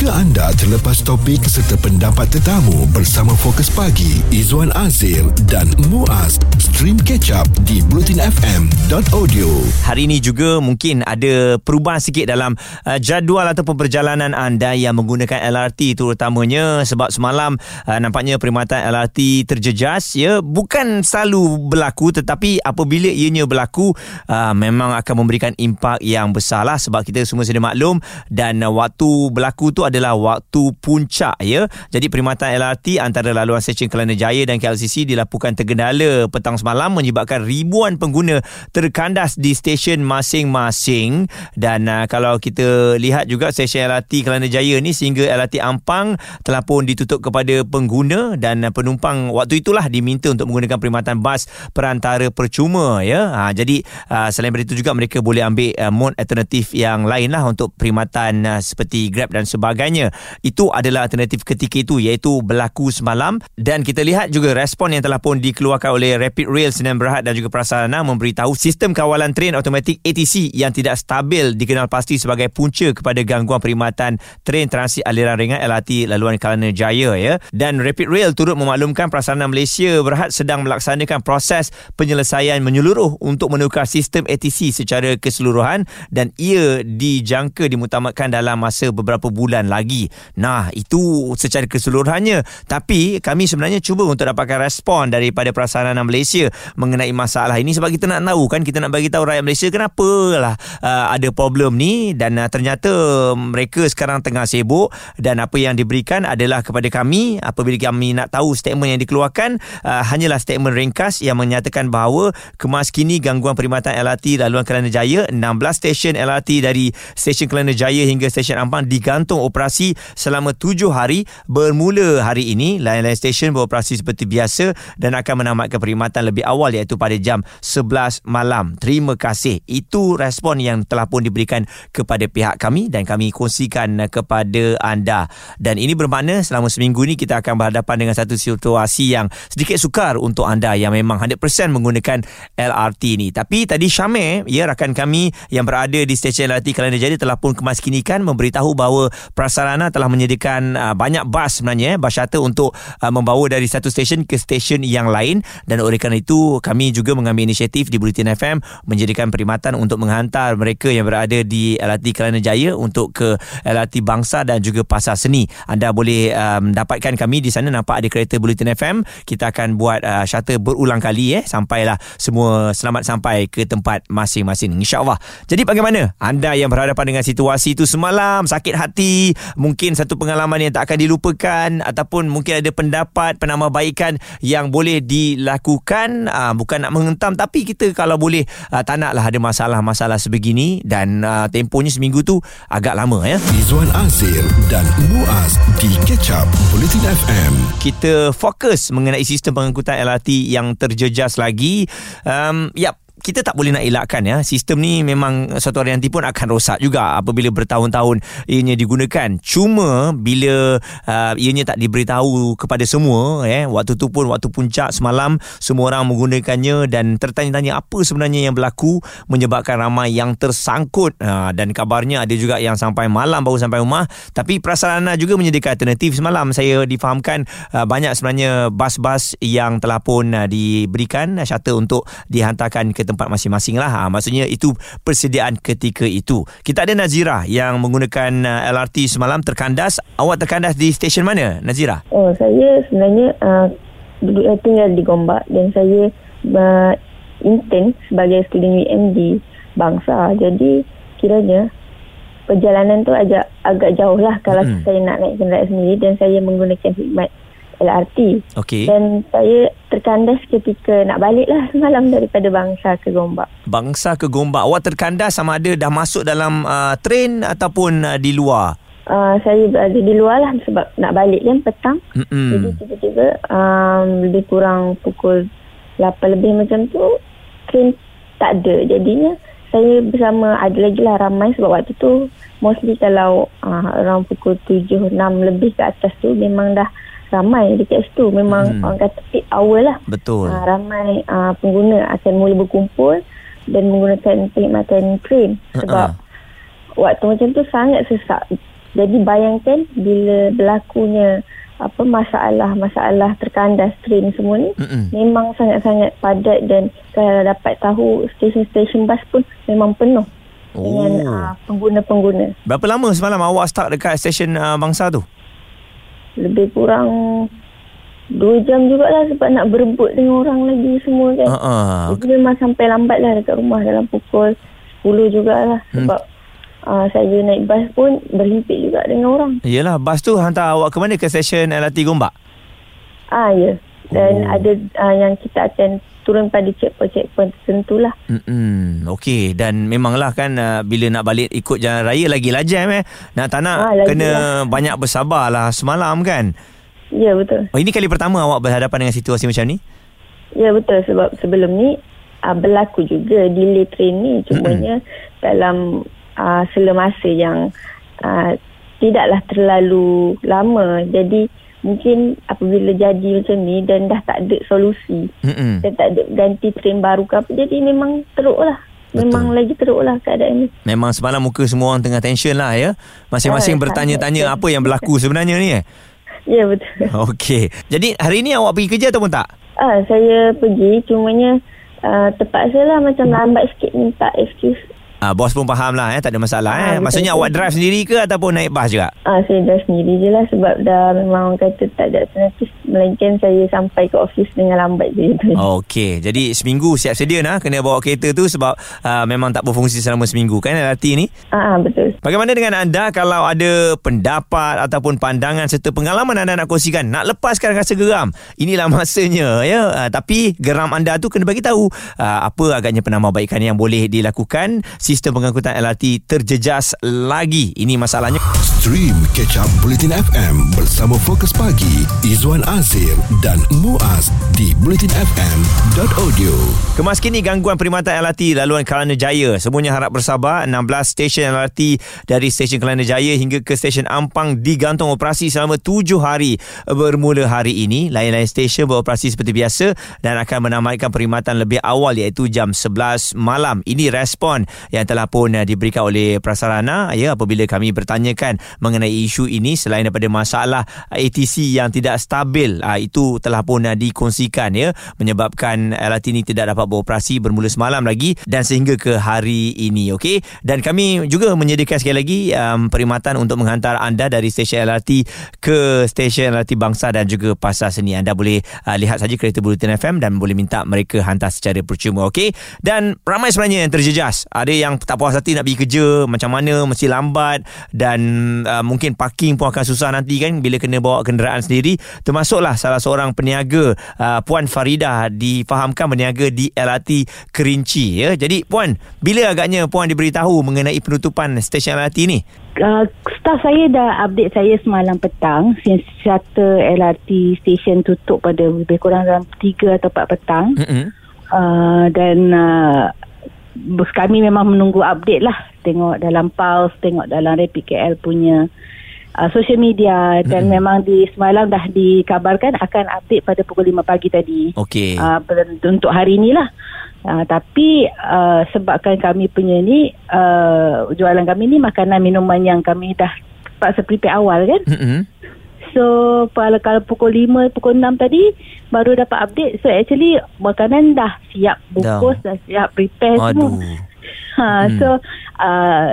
Jika anda terlepas topik serta pendapat tetamu bersama Fokus Pagi, Izwan Azir dan Muaz, stream catch up di blutinfm.audio. Hari ini juga mungkin ada perubahan sikit dalam uh, jadual ataupun perjalanan anda yang menggunakan LRT terutamanya. Sebab semalam uh, nampaknya perkhidmatan LRT terjejas. Ya bukan selalu berlaku tetapi apabila ianya berlaku uh, memang akan memberikan impak yang besar lah sebab kita semua sedia maklum dan uh, waktu berlaku tu adalah waktu puncak ya. Jadi perkhidmatan LRT antara laluan stesen Kelana Jaya dan KLCC dilakukan tergendala petang semalam menyebabkan ribuan pengguna terkandas di stesen masing-masing dan uh, kalau kita lihat juga stesen LRT Kelana Jaya ni sehingga LRT Ampang telah pun ditutup kepada pengguna dan uh, penumpang waktu itulah diminta untuk menggunakan perkhidmatan bas perantara percuma ya. Ha, jadi uh, selain itu juga mereka boleh ambil uh, mode alternatif yang lain lah untuk perkhidmatan uh, seperti Grab dan sebagainya sebagainya. Itu adalah alternatif ketika itu iaitu berlaku semalam dan kita lihat juga respon yang telah pun dikeluarkan oleh Rapid Rail Sdn Bhd dan juga Prasarana memberitahu sistem kawalan train automatik ATC yang tidak stabil dikenal pasti sebagai punca kepada gangguan perkhidmatan train transit aliran ringan LRT laluan Kelana Jaya ya. Dan Rapid Rail turut memaklumkan Prasarana Malaysia Berhad sedang melaksanakan proses penyelesaian menyeluruh untuk menukar sistem ATC secara keseluruhan dan ia dijangka dimutamatkan dalam masa beberapa bulan lagi. Nah, itu secara keseluruhannya. Tapi kami sebenarnya cuba untuk dapatkan respon daripada Prasarana Malaysia mengenai masalah ini sebab kita nak tahu kan kita nak bagi tahu rakyat Malaysia kenapa lah uh, ada problem ni dan uh, ternyata mereka sekarang tengah sibuk dan apa yang diberikan adalah kepada kami apabila kami nak tahu statement yang dikeluarkan uh, hanyalah statement ringkas yang menyatakan bahawa kemas kini gangguan perkhidmatan LRT laluan Kelana Jaya 16 stesen LRT dari stesen Kelana Jaya hingga stesen Ampang digantung operasi selama tujuh hari. Bermula hari ini lain-lain stesen beroperasi seperti biasa dan akan menamatkan perkhidmatan lebih awal iaitu pada jam 11 malam. Terima kasih. Itu respon yang telah pun diberikan kepada pihak kami dan kami kongsikan kepada anda. Dan ini bermakna selama seminggu ini kita akan berhadapan dengan satu situasi yang sedikit sukar untuk anda yang memang 100% menggunakan LRT ni tapi tadi Syamir ya rakan kami yang berada di stesen LRT Kelana Jaya telah pun kemaskinikan memberitahu bahawa Prasarana telah menyediakan uh, banyak bas sebenarnya eh, bas shuttle untuk uh, membawa dari satu stesen ke stesen yang lain dan oleh kerana itu kami juga mengambil inisiatif di Bulletin FM menjadikan perkhidmatan untuk menghantar mereka yang berada di LRT Kelana Jaya untuk ke LRT Bangsa dan juga Pasar Seni. Anda boleh um, dapatkan kami di sana nampak ada kereta Bulletin FM. Kita akan buat uh, shuttle berulang kali eh sampailah semua selamat sampai ke tempat masing-masing insya-Allah. Jadi bagaimana anda yang berhadapan dengan situasi itu semalam sakit hati mungkin satu pengalaman yang tak akan dilupakan ataupun mungkin ada pendapat penambahbaikan yang boleh dilakukan. Uh, bukan nak menghentam tapi kita kalau boleh uh, tak naklah ada masalah-masalah sebegini dan uh, tempohnya seminggu tu agak lama ya. Izwan Azir dan Muaz di Catch Up Politin FM kita fokus mengenai sistem pengangkutan LRT yang terjejas lagi. Um, yap kita tak boleh nak elakkan ya. Sistem ni memang satu hari nanti pun akan rosak juga apabila bertahun-tahun ianya digunakan. Cuma bila uh, ianya tak diberitahu kepada semua eh waktu tu pun waktu puncak semalam semua orang menggunakannya dan tertanya-tanya apa sebenarnya yang berlaku menyebabkan ramai yang tersangkut. Uh, dan kabarnya ada juga yang sampai malam baru sampai rumah. Tapi prasarana juga menyediakan alternatif semalam. Saya difahamkan uh, banyak sebenarnya bas-bas yang telah pun uh, diberikan uh, shuttle untuk dihantarkan ke tempat masing-masing lah. Ha, maksudnya itu persediaan ketika itu. Kita ada Nazira yang menggunakan uh, LRT semalam terkandas. Awak terkandas di stesen mana Nazira? Oh saya sebenarnya uh, tinggal di Gombak dan saya uh, intern sebagai student UM di Bangsa. Jadi kiranya perjalanan tu agak agak jauh lah kalau hmm. saya nak naik kenderaan sendiri dan saya menggunakan khidmat LRT. Okey. Dan saya terkandas ketika nak balik lah semalam daripada Bangsa ke Gombak. Bangsa ke Gombak. Awak terkandas sama ada dah masuk dalam uh, train ataupun uh, di luar? Uh, saya berada di luar lah sebab nak balik kan petang. Mm-mm. Jadi tiba-tiba um, lebih kurang pukul 8 lebih macam tu train tak ada. Jadinya saya bersama ada lagi lah ramai sebab waktu tu mostly kalau uh, around pukul 7, 6 lebih ke atas tu memang dah ramai dekat situ memang hmm. orang kata peak hour lah betul uh, ramai uh, pengguna akan mula berkumpul dan menggunakan perkhidmatan train sebab uh-uh. waktu macam tu sangat sesak Jadi bayangkan bila berlakunya apa masalah-masalah terkandas train semua ni Mm-mm. memang sangat-sangat padat dan kalau dapat tahu stesen-stesen bas pun memang penuh oh. dengan uh, pengguna-pengguna. Berapa lama semalam awak stuck dekat stesen uh, bangsa tu? Lebih kurang Dua jam jugalah sebab nak berebut dengan orang lagi semua kan. Uh-uh. Jadi memang sampai lambat lah dekat rumah dalam pukul 10 jugalah. Hmm. Sebab uh, saya naik bas pun berhimpit juga dengan orang. Yelah, bas tu hantar awak ke mana? Ke stesen LRT Gombak? Ah, ya. Dan oh. ada uh, yang kita akan turun pada checkpoint-checkpoint tertentu lah. Hmm, Okey. Dan memanglah kan uh, bila nak balik ikut jalan raya lagi lah jam eh. Nak tak nak ah, kena lah. banyak bersabar lah semalam kan? Ya betul. Oh, ini kali pertama awak berhadapan dengan situasi macam ni? Ya betul sebab sebelum ni uh, berlaku juga delay train ni cumanya mm-hmm. dalam uh, sela masa yang uh, tidaklah terlalu lama. Jadi mungkin apabila jadi macam ni dan dah tak ada solusi mm-hmm. dan tak ada ganti train baru ke apa jadi memang teruk lah. Memang lagi teruk lah keadaan ni. Memang semalam muka semua orang tengah tension lah ya. Masing-masing uh, bertanya-tanya apa yang berlaku sebenarnya ni eh. Ya betul. Okey. Jadi hari ni awak pergi kerja ataupun tak? Ah, saya pergi cumanya uh, terpaksa lah macam lambat sikit minta excuse Ah, bos pun faham lah eh, tak ada masalah ah, eh. Maksudnya awak drive sendiri ke ataupun naik bas juga? Ah, saya drive sendiri je lah sebab dah memang orang kata tak ada alternatif. Melainkan saya sampai ke office dengan lambat je. Okey, jadi seminggu siap sedia lah kena bawa kereta tu sebab uh, memang tak berfungsi selama seminggu kan LRT ni? Ah, betul. Bagaimana dengan anda kalau ada pendapat ataupun pandangan serta pengalaman anda nak kongsikan? Nak lepaskan rasa geram? Inilah masanya ya. Uh, tapi geram anda tu kena bagi tahu uh, apa agaknya penambahbaikan yang boleh dilakukan sistem pengangkutan LRT terjejas lagi. Ini masalahnya. Stream Catch Up Bulletin FM bersama Fokus Pagi, Izwan Azir dan Muaz di bulletinfm.audio. Kemas kini gangguan perkhidmatan LRT laluan Kelana Jaya. Semuanya harap bersabar. 16 stesen LRT dari stesen Kelana Jaya hingga ke stesen Ampang digantung operasi selama 7 hari bermula hari ini. Lain-lain stesen beroperasi seperti biasa dan akan menamatkan perkhidmatan lebih awal iaitu jam 11 malam. Ini respon yang telah pun uh, diberikan oleh prasarana ya apabila kami bertanyakan mengenai isu ini selain daripada masalah ATC yang tidak stabil uh, itu telah pun uh, dikongsikan ya menyebabkan LRT ini tidak dapat beroperasi bermula semalam lagi dan sehingga ke hari ini okey? Dan kami juga menyediakan sekali lagi um, perkhidmatan untuk menghantar anda dari stesen LRT ke stesen LRT Bangsa dan juga Pasar Seni. Anda boleh uh, lihat saja kereta Bulletin FM dan boleh minta mereka hantar secara percuma okey? Dan ramai sebenarnya yang terjejas. Ada yang tak puas hati nak pergi kerja macam mana mesti lambat dan uh, mungkin parking pun akan susah nanti kan bila kena bawa kenderaan sendiri. Termasuklah salah seorang peniaga uh, Puan Farida difahamkan berniaga di LRT Kerinci ya. Jadi puan bila agaknya puan diberitahu mengenai penutupan stesen LRT ni? Uh, staff saya dah update saya semalam petang since shuttle LRT station tutup pada lebih kurang dalam 3 atau 4 petang. Mm-hmm. uh, dan uh, kami memang menunggu update lah. Tengok dalam Pulse tengok dalam Rapid KL punya uh, social media. Dan hmm. memang di semalam dah dikabarkan akan update pada pukul 5 pagi tadi. Okey. Uh, untuk hari inilah uh, tapi uh, sebabkan kami punya ni uh, jualan kami ni makanan minuman yang kami dah paksa prepare awal kan? Hmm So kalau, pukul 5 Pukul 6 tadi Baru dapat update. So actually Makanan dah siap Bungkus dah, dah siap Prepare Aduh. semua ha, hmm. So uh,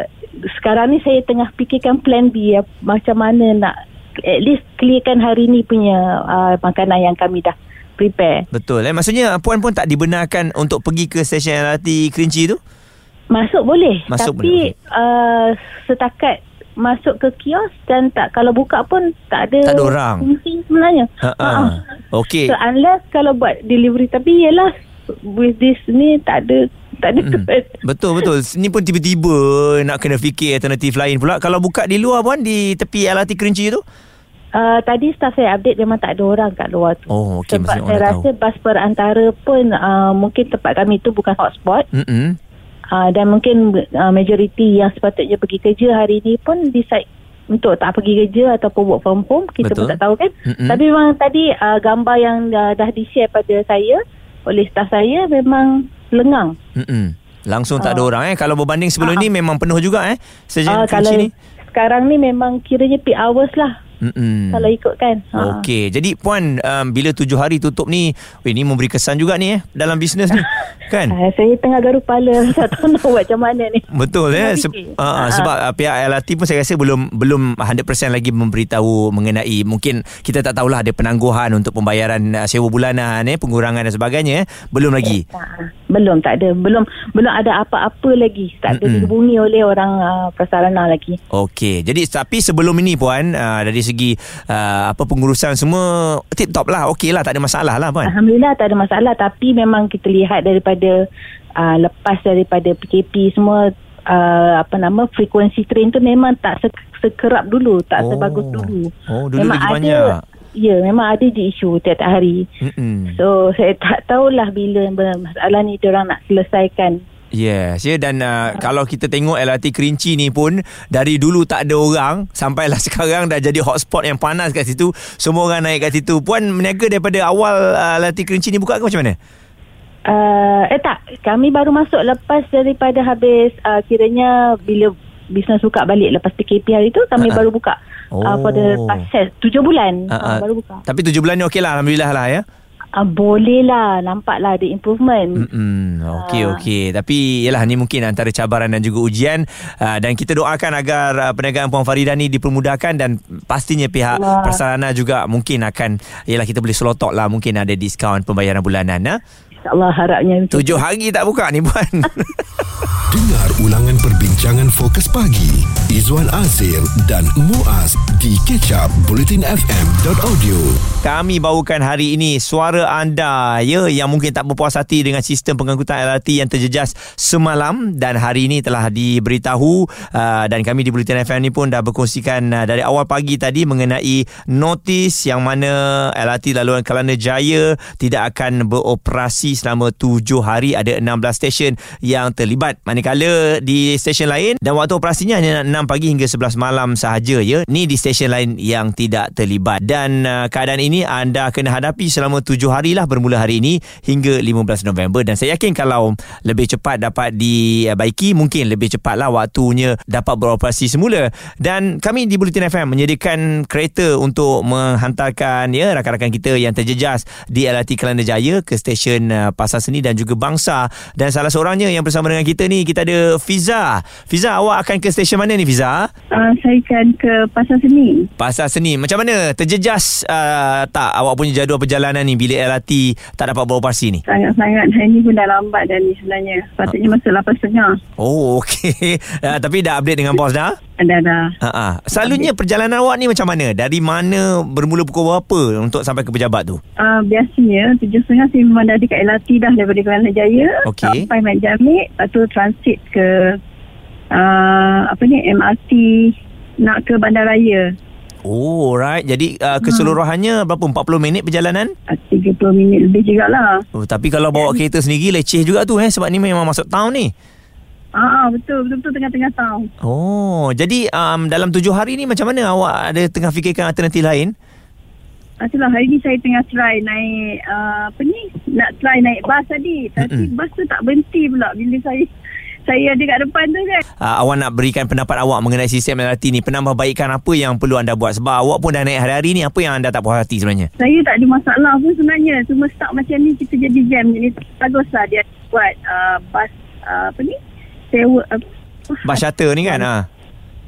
Sekarang ni saya tengah fikirkan plan B ya, Macam mana nak At least clearkan hari ni punya uh, Makanan yang kami dah Prepare. Betul eh? Maksudnya Puan pun tak dibenarkan Untuk pergi ke stesen LRT Kerinci tu? Masuk boleh. Masuk Tapi boleh. Uh, Setakat masuk ke kios dan tak kalau buka pun tak ada tak ada orang fungsi sebenarnya. Ha uh-uh. Okey. So unless kalau buat delivery tapi ialah with this ni tak ada tak ada hmm. Betul betul. Ni pun tiba-tiba nak kena fikir alternatif lain pula. Kalau buka di luar pun di tepi LRT Kerinci tu? Uh, tadi staff saya update memang tak ada orang kat luar tu. Oh, okay, Sebab saya rasa tahu. bas perantara pun uh, mungkin tempat kami tu bukan hotspot. Mm-hmm. Uh, dan mungkin uh, majoriti yang sepatutnya pergi kerja hari ini pun decide untuk tak pergi kerja ataupun work from home kita Betul. pun tak tahu kan mm-hmm. tapi memang tadi uh, gambar yang dah, dah di-share pada saya oleh staff saya memang lengang mm-hmm. langsung tak uh, ada orang eh kalau berbanding sebelum uh, ni memang penuh juga eh sejak uh, kalau, ni sekarang ni memang kiranya peak hours lah. Mm-mm. Kalau ikutkan. Ha. Okey Jadi Puan um, Bila tujuh hari tutup ni Ini memberi kesan juga ni eh Dalam bisnes ni Kan? Uh, Saya tengah garu kepala Tak tahu nak buat macam mana ni. Betul ya Se- uh, uh, Sebab uh, pihak LRT pun saya rasa Belum belum 100% lagi memberitahu Mengenai Mungkin Kita tak tahulah Ada penangguhan Untuk pembayaran uh, Sewa bulanan eh, Pengurangan dan sebagainya eh. Belum lagi. Uh, Belum tak ada. Belum belum ada apa-apa lagi. Tak ada dihubungi oleh orang uh, Prasarana lagi. Okey Jadi tapi sebelum ini Puan uh, Dari segi uh, apa pengurusan semua tip top lah okey lah tak ada masalah lah puan Alhamdulillah tak ada masalah tapi memang kita lihat daripada uh, lepas daripada PKP semua uh, apa nama frekuensi train tu memang tak sekerap dulu tak oh. sebagus dulu oh dulu memang lagi banyak Ya, memang ada je isu tiap-tiap hari. Mm-mm. So, saya tak tahulah bila masalah ni diorang nak selesaikan. Yes, ya dan uh, kalau kita tengok LRT Kerinci ni pun dari dulu tak ada orang sampailah sekarang dah jadi hotspot yang panas kat situ. Semua orang naik kat situ. Puan meniaga daripada awal uh, LRT Kerinci ni buka ke macam mana? Uh, eh tak, kami baru masuk lepas daripada habis uh, kiranya bila bisnes buka balik lepas PKP hari tu kami uh-uh. baru buka. Oh. Uh, for the past tujuh bulan uh-uh. uh, baru buka. Tapi tujuh bulan ni okey lah Alhamdulillah lah ya. Uh, boleh lah Nampak lah ada improvement Mm-mm. Okey uh. okey Tapi Yalah ni mungkin Antara cabaran dan juga ujian uh, Dan kita doakan Agar uh, perniagaan Puan Farida ni Dipermudahkan Dan pastinya pihak uh. Persarana juga Mungkin akan Yalah kita boleh selotok lah Mungkin ada diskaun Pembayaran bulanan ha? InsyaAllah harapnya Tujuh hari tak buka ni Puan. Dengar ulangan perbincangan fokus pagi. Izwan Azir dan Muaz di kecap bulletinfm.audio Kami bawakan hari ini suara anda ya yang mungkin tak berpuas hati dengan sistem pengangkutan LRT yang terjejas semalam dan hari ini telah diberitahu uh, dan kami di Bulletin FM ni pun dah berkongsikan uh, dari awal pagi tadi mengenai notis yang mana LRT laluan Kelana Jaya tidak akan beroperasi selama tujuh hari ada 16 stesen yang terlibat. Manakala di stesen lain dan waktu operasinya hanya 6 pagi hingga 11 malam sahaja ya. Ni di stesen lain yang tidak terlibat. Dan uh, keadaan ini anda kena hadapi selama 7 hari lah bermula hari ini hingga 15 November. Dan saya yakin kalau lebih cepat dapat dibaiki mungkin lebih cepatlah waktunya dapat beroperasi semula. Dan kami di Bulletin FM menyediakan kereta untuk menghantarkan ya rakan-rakan kita yang terjejas di LRT Kelana Jaya ke stesen uh, Pasar Seni dan juga Bangsa dan salah seorangnya yang bersama dengan kita ni kita ada Fiza. Fiza awak akan ke stesen mana ni Fiza? Uh, saya akan ke Pasar Seni. Pasar Seni. Macam mana? Terjejas uh, tak awak punya jadual perjalanan ni bila LRT tak dapat beroperasi ni? Sangat-sangat. Hari ni pun dah lambat dah ni sebenarnya. Patutnya masuk 8.30. Oh, okey. Uh, tapi dah update dengan bos dah? Dah. Uh-uh. Selalunya perjalanan awak ni macam mana? Dari mana bermula pukul berapa untuk sampai ke pejabat tu? Uh, biasanya, tujuh setengah saya memang dah di kat LRT dah daripada Kelana Jaya. Okay. Sampai Mat Jamik. Lepas tu transit ke uh, apa ni MRT nak ke bandaraya. Oh, right. Jadi uh, keseluruhannya hmm. berapa? 40 minit perjalanan? 30 minit lebih jugalah. Oh, tapi kalau bawa kereta sendiri leceh juga tu eh sebab ni memang masuk town ni. Ah, betul, betul betul tengah-tengah town. Oh, jadi um, dalam tujuh hari ni macam mana awak ada tengah fikirkan alternatif lain? Itulah hari ni saya tengah try naik uh, apa ni? Nak try naik bas tadi. Tapi Mm-mm. bas tu tak berhenti pula bila saya saya ada kat depan tu kan. Uh, awak nak berikan pendapat awak mengenai sistem LRT ni. Penambahbaikan apa yang perlu anda buat? Sebab awak pun dah naik hari-hari ni. Apa yang anda tak puas hati sebenarnya? Saya tak ada masalah pun sebenarnya. Cuma start macam ni kita jadi jam. Jadi baguslah dia buat uh, bas uh, apa ni? Sewa. Uh, bas shuttle ni kan? Ah,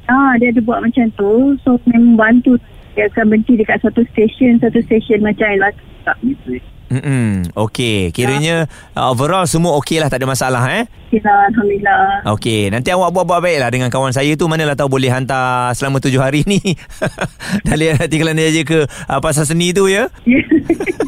uh, dia ada buat macam tu. So memang bantu. Dia akan berhenti dekat satu stesen. Satu stesen macam LRT. Tak gitu. Mm-mm. Okey, kiranya uh, overall semua okey lah, tak ada masalah eh? Okeylah, Alhamdulillah. Okey, nanti awak buat-buat baik lah dengan kawan saya tu. Manalah tahu boleh hantar selama tujuh hari ni. Dari hati kalian aja ke uh, pasar seni tu ya?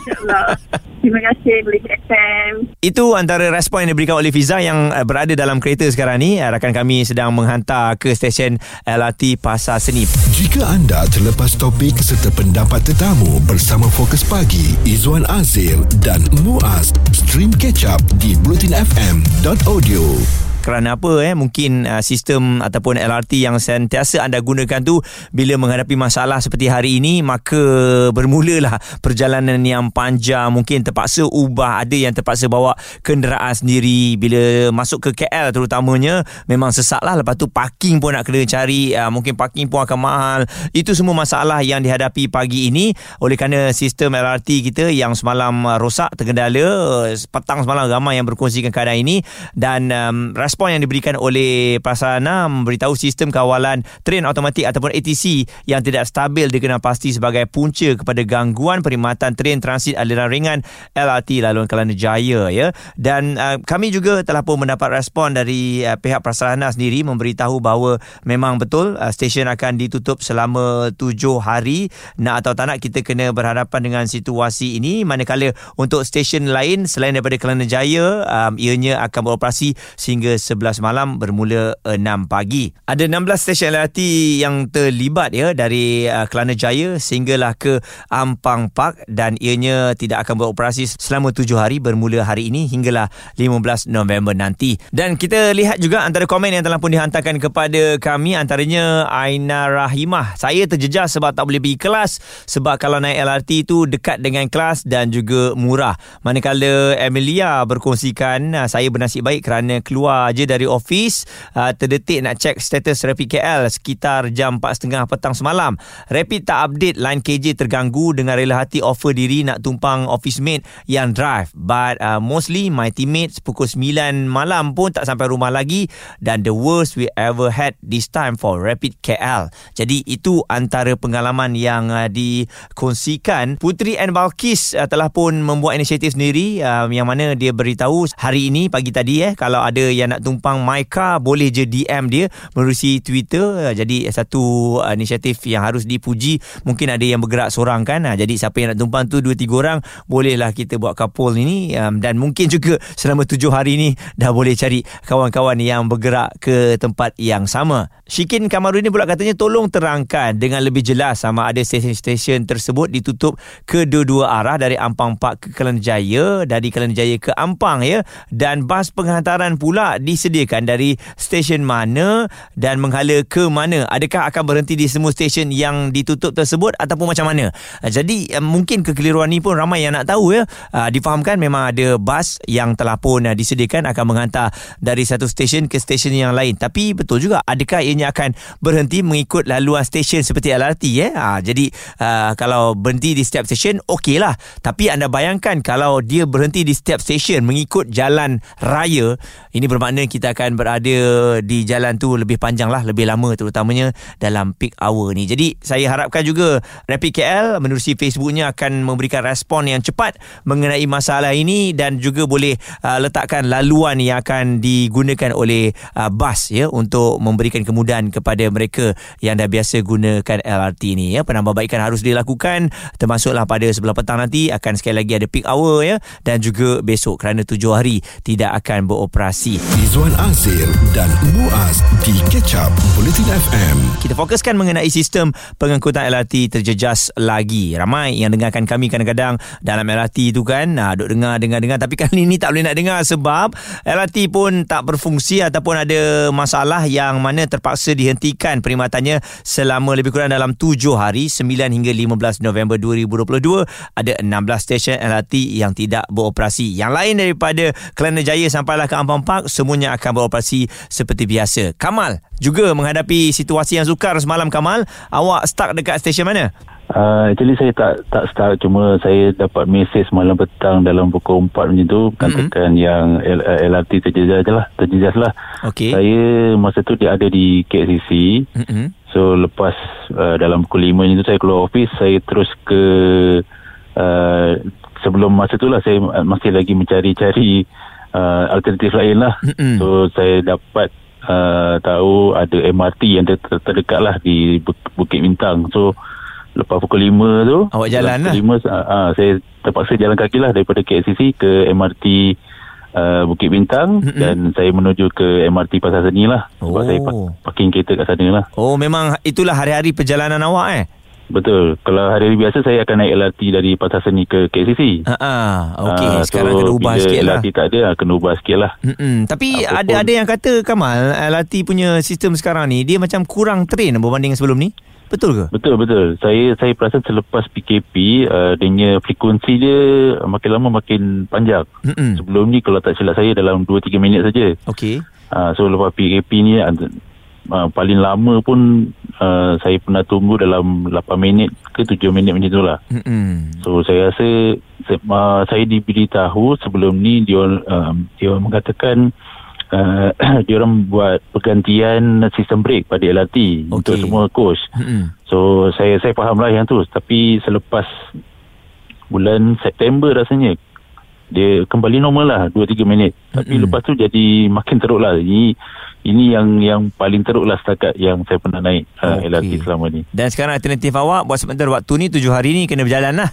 InsyaAllah. Terima kasih Bulletin FM. Itu antara respon yang diberikan oleh Fiza yang uh, berada dalam kereta sekarang ni. Uh, rakan kami sedang menghantar ke stesen LRT Pasar Seni. Jika anda terlepas topik serta pendapat tetamu bersama Fokus Pagi, Izwan Azir dan Muaz, stream catch up di bulletinfm.audio. kerana apa eh mungkin uh, sistem ataupun LRT yang sentiasa anda gunakan tu bila menghadapi masalah seperti hari ini maka bermulalah perjalanan yang panjang. Mungkin terpaksa ubah ada yang terpaksa bawa kenderaan sendiri. Bila masuk ke KL terutamanya memang sesak lah lepas tu parking pun nak kena cari uh, mungkin parking pun akan mahal. Itu semua masalah yang dihadapi pagi ini. Oleh kerana sistem LRT kita yang semalam uh, rosak tergendala petang semalam ramai yang berkongsikan keadaan ini. Dan um, respon yang diberikan oleh Prasarana memberitahu sistem kawalan tren automatik ataupun ATC yang tidak stabil dikenal pasti sebagai punca kepada gangguan perkhidmatan tren transit aliran ringan LRT laluan Kelana Jaya ya. Dan uh, kami juga telah pun mendapat respon dari uh, pihak Prasarana sendiri memberitahu bahawa memang betul uh, stesen akan ditutup selama tujuh hari. Nak atau tak nak kita kena berhadapan dengan situasi ini. Manakala untuk stesen lain selain daripada Kelana Jaya um, ianya akan beroperasi sehingga 11 malam bermula 6 pagi. Ada 16 stesen LRT yang terlibat ya dari uh, Kelana Jaya sehinggalah ke Ampang Park dan ianya tidak akan beroperasi selama 7 hari bermula hari ini hinggalah 15 November nanti. Dan kita lihat juga antara komen yang telah pun dihantarkan kepada kami antaranya Aina Rahimah. Saya terjejas sebab tak boleh pergi kelas sebab kalau naik LRT tu dekat dengan kelas dan juga murah. Manakala Emilia berkongsikan saya bernasib baik kerana keluar je dari office uh, terdetik nak check status Rapid KL sekitar jam 4.30 petang semalam. Rapid tak update line KJ terganggu dengan rela hati offer diri nak tumpang office mate yang drive. But uh, mostly my teammates pukul 9 malam pun tak sampai rumah lagi dan the worst we ever had this time for Rapid KL. Jadi itu antara pengalaman yang uh, dikongsikan. Putri and Balkis uh, telah pun membuat inisiatif sendiri uh, yang mana dia beritahu hari ini pagi tadi eh kalau ada yang nak tumpang car boleh je DM dia melalui Twitter. Jadi satu uh, inisiatif yang harus dipuji. Mungkin ada yang bergerak seorang kan? Uh, jadi siapa yang nak tumpang tu 2 3 orang bolehlah kita buat couple ini um, dan mungkin juga selama 7 hari ni dah boleh cari kawan-kawan yang bergerak ke tempat yang sama. Shikin Kamarudin pula katanya tolong terangkan dengan lebih jelas sama ada stesen-stesen tersebut ditutup kedua-dua arah dari Ampang Park ke Kelana Jaya dari Kelana Jaya ke Ampang ya. Dan bas penghantaran pula disediakan dari stesen mana dan menghala ke mana. Adakah akan berhenti di semua stesen yang ditutup tersebut ataupun macam mana? Ah, jadi ah, mungkin kekeliruan ni pun ramai yang nak tahu ya. Ah, difahamkan memang ada bas yang telah pun disediakan akan menghantar dari satu stesen ke stesen yang lain. Tapi betul juga adakah ianya akan berhenti mengikut laluan stesen seperti LRT ya? Ha, jadi kalau berhenti di setiap stesen okeylah tapi anda bayangkan kalau dia berhenti di setiap stesen mengikut jalan raya ini bermakna kita akan berada di jalan tu lebih panjang lah lebih lama terutamanya dalam peak hour ni jadi saya harapkan juga Rapid KL menerusi Facebooknya akan memberikan respon yang cepat mengenai masalah ini dan juga boleh uh, letakkan laluan yang akan digunakan oleh uh, bas ya untuk memberikan kemudahan kepada mereka yang dah biasa gunakan LRT ni ya penambahbaikan harus dilakukan termasuklah pada sebelah petang nanti akan sekali lagi ada peak hour ya dan juga besok kerana tujuh hari tidak akan beroperasi. Izwan Azir dan Muaz di Ketchup Bulletin FM. Kita fokuskan mengenai sistem pengangkutan LRT terjejas lagi. Ramai yang dengarkan kami kadang-kadang dalam LRT tu kan, nah, duk dengar, dengar, dengar. Tapi kali ini tak boleh nak dengar sebab LRT pun tak berfungsi ataupun ada masalah yang mana terpaksa dihentikan perkhidmatannya selama lebih kurang dalam 7 hari, 9 hingga 15 November 2022. Ada 16 stesen LRT yang tidak beroperasi. Yang lain daripada Kelana Jaya sampailah ke Ampang Park semuanya akan beroperasi seperti biasa. Kamal juga menghadapi situasi yang sukar semalam Kamal. Awak stuck dekat stesen mana? Uh, actually saya tak tak start cuma saya dapat mesej malam petang dalam pukul 4 macam tu katakan mm-hmm. yang L, LRT terjejas lah terjejas lah okay. saya masa tu dia ada di KCC mm-hmm. so lepas uh, dalam pukul 5 macam tu saya keluar office saya terus ke uh, sebelum masa tu lah saya masih lagi mencari-cari uh, alternatif lain lah. Mm-hmm. So saya dapat uh, tahu ada MRT yang ter- ter- terdekat lah di Bukit Bintang. So lepas pukul 5 tu. Awak jalan lah? Pukul 5 uh, uh, saya terpaksa jalan kaki lah daripada KLCC ke MRT uh, Bukit Bintang mm-hmm. dan saya menuju ke MRT Pasar Seni lah. Sebab oh. saya parking kereta kat sana lah. Oh memang itulah hari-hari perjalanan awak eh? Betul. Kalau hari biasa saya akan naik LRT dari Pasar Seni ke KCC. Ha ah. Okey, uh, sekarang so kena ubah sikit lah. LRT tak ada, kena ubah sikit lah. Mm-mm. Tapi Apapun. ada ada yang kata Kamal, LRT punya sistem sekarang ni dia macam kurang train berbanding sebelum ni. Betul ke? Betul betul. Saya saya perasan selepas PKP uh, dia frekuensi dia makin lama makin panjang. Mm-mm. Sebelum ni kalau tak silap saya dalam 2 3 minit saja. Okey. Uh, so lepas PKP ni uh, paling lama pun uh, saya pernah tunggu dalam 8 minit ke 7 minit macam itulah. Mm-hmm. So saya rasa uh, saya diberitahu sebelum ni dia uh, dia mengatakan uh, dia orang buat pergantian sistem brake pada LRT okay. untuk semua coach. Mm-hmm. So saya saya fahamlah yang tu tapi selepas bulan September rasanya dia kembali normal lah 2-3 minit. Tapi mm-hmm. lepas tu jadi makin teruk lah. Ini ini yang yang paling teruk lah setakat yang saya pernah naik uh, okay. LRT selama ni. Dan sekarang alternatif awak buat sebentar waktu ni 7 hari ni kena berjalan lah.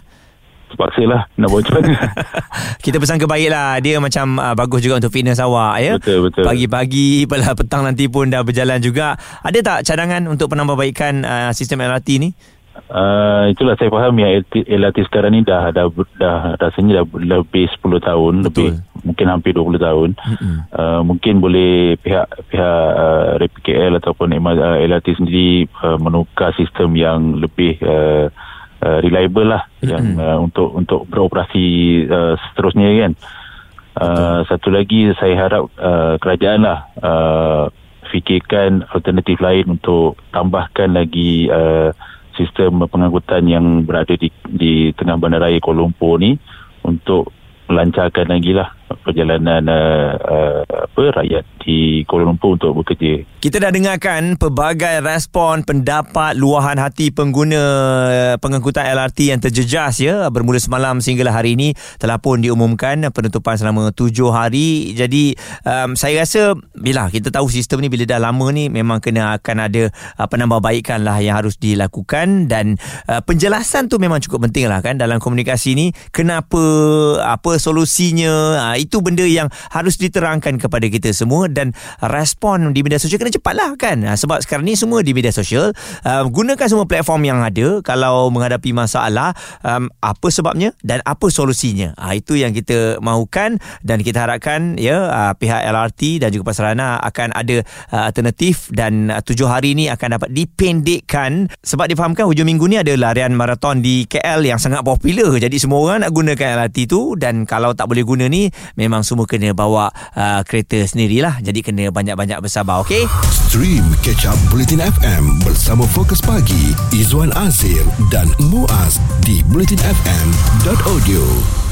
Terpaksa lah Nak buat macam mana Kita pesan kebaik lah. Dia macam uh, Bagus juga untuk fitness awak ya? Betul betul. Pagi-pagi petang nanti pun Dah berjalan juga. Ada tak cadangan Untuk penambahbaikan uh, Sistem LRT ni Uh, itulah saya faham yang LRT sekarang ni dah dah dah rasanya dah lebih 10 tahun Betul. lebih mungkin hampir 20 tahun mm-hmm. uh, mungkin boleh pihak pihak uh, RPKL ataupun uh, LRT sendiri uh, menukar sistem yang lebih uh, uh, reliable lah mm-hmm. yang uh, untuk untuk beroperasi uh, seterusnya kan uh, satu lagi saya harap uh, kerajaan lah uh, fikirkan alternatif lain untuk tambahkan lagi uh, sistem pengangkutan yang berada di di tengah bandaraya Kuala Lumpur ni untuk melancarkan lagi lah perjalanan uh, uh, apa rakyat di Kuala Lumpur untuk bekerja. Kita dah dengarkan pelbagai respon pendapat luahan hati pengguna uh, pengangkutan LRT yang terjejas ya bermula semalam sehinggalah hari ini telah pun diumumkan penutupan selama tujuh hari. Jadi um, saya rasa bila kita tahu sistem ni bila dah lama ni memang kena akan ada uh, penambahbaikan lah yang harus dilakukan dan uh, penjelasan tu memang cukup penting lah kan dalam komunikasi ni kenapa apa solusinya uh, itu benda yang harus diterangkan kepada kita semua dan respon di media sosial kena cepatlah kan? Ha, sebab sekarang ni semua di media sosial. Uh, gunakan semua platform yang ada kalau menghadapi masalah um, apa sebabnya dan apa solusinya. Ha, itu yang kita mahukan dan kita harapkan ya uh, pihak LRT dan juga Pasarana akan ada uh, alternatif dan uh, tujuh hari ini akan dapat dipendekkan. Sebab difahamkan hujung minggu ni ada larian maraton di KL yang sangat popular. Jadi semua orang nak gunakan LRT tu dan kalau tak boleh guna ni memang semua kena bawa uh, kereta sendirilah. Jadi kena banyak-banyak bersabar, okey? Stream Catch Up Bulletin FM bersama Fokus Pagi, Izwan Azir dan Muaz di bulletinfm.audio.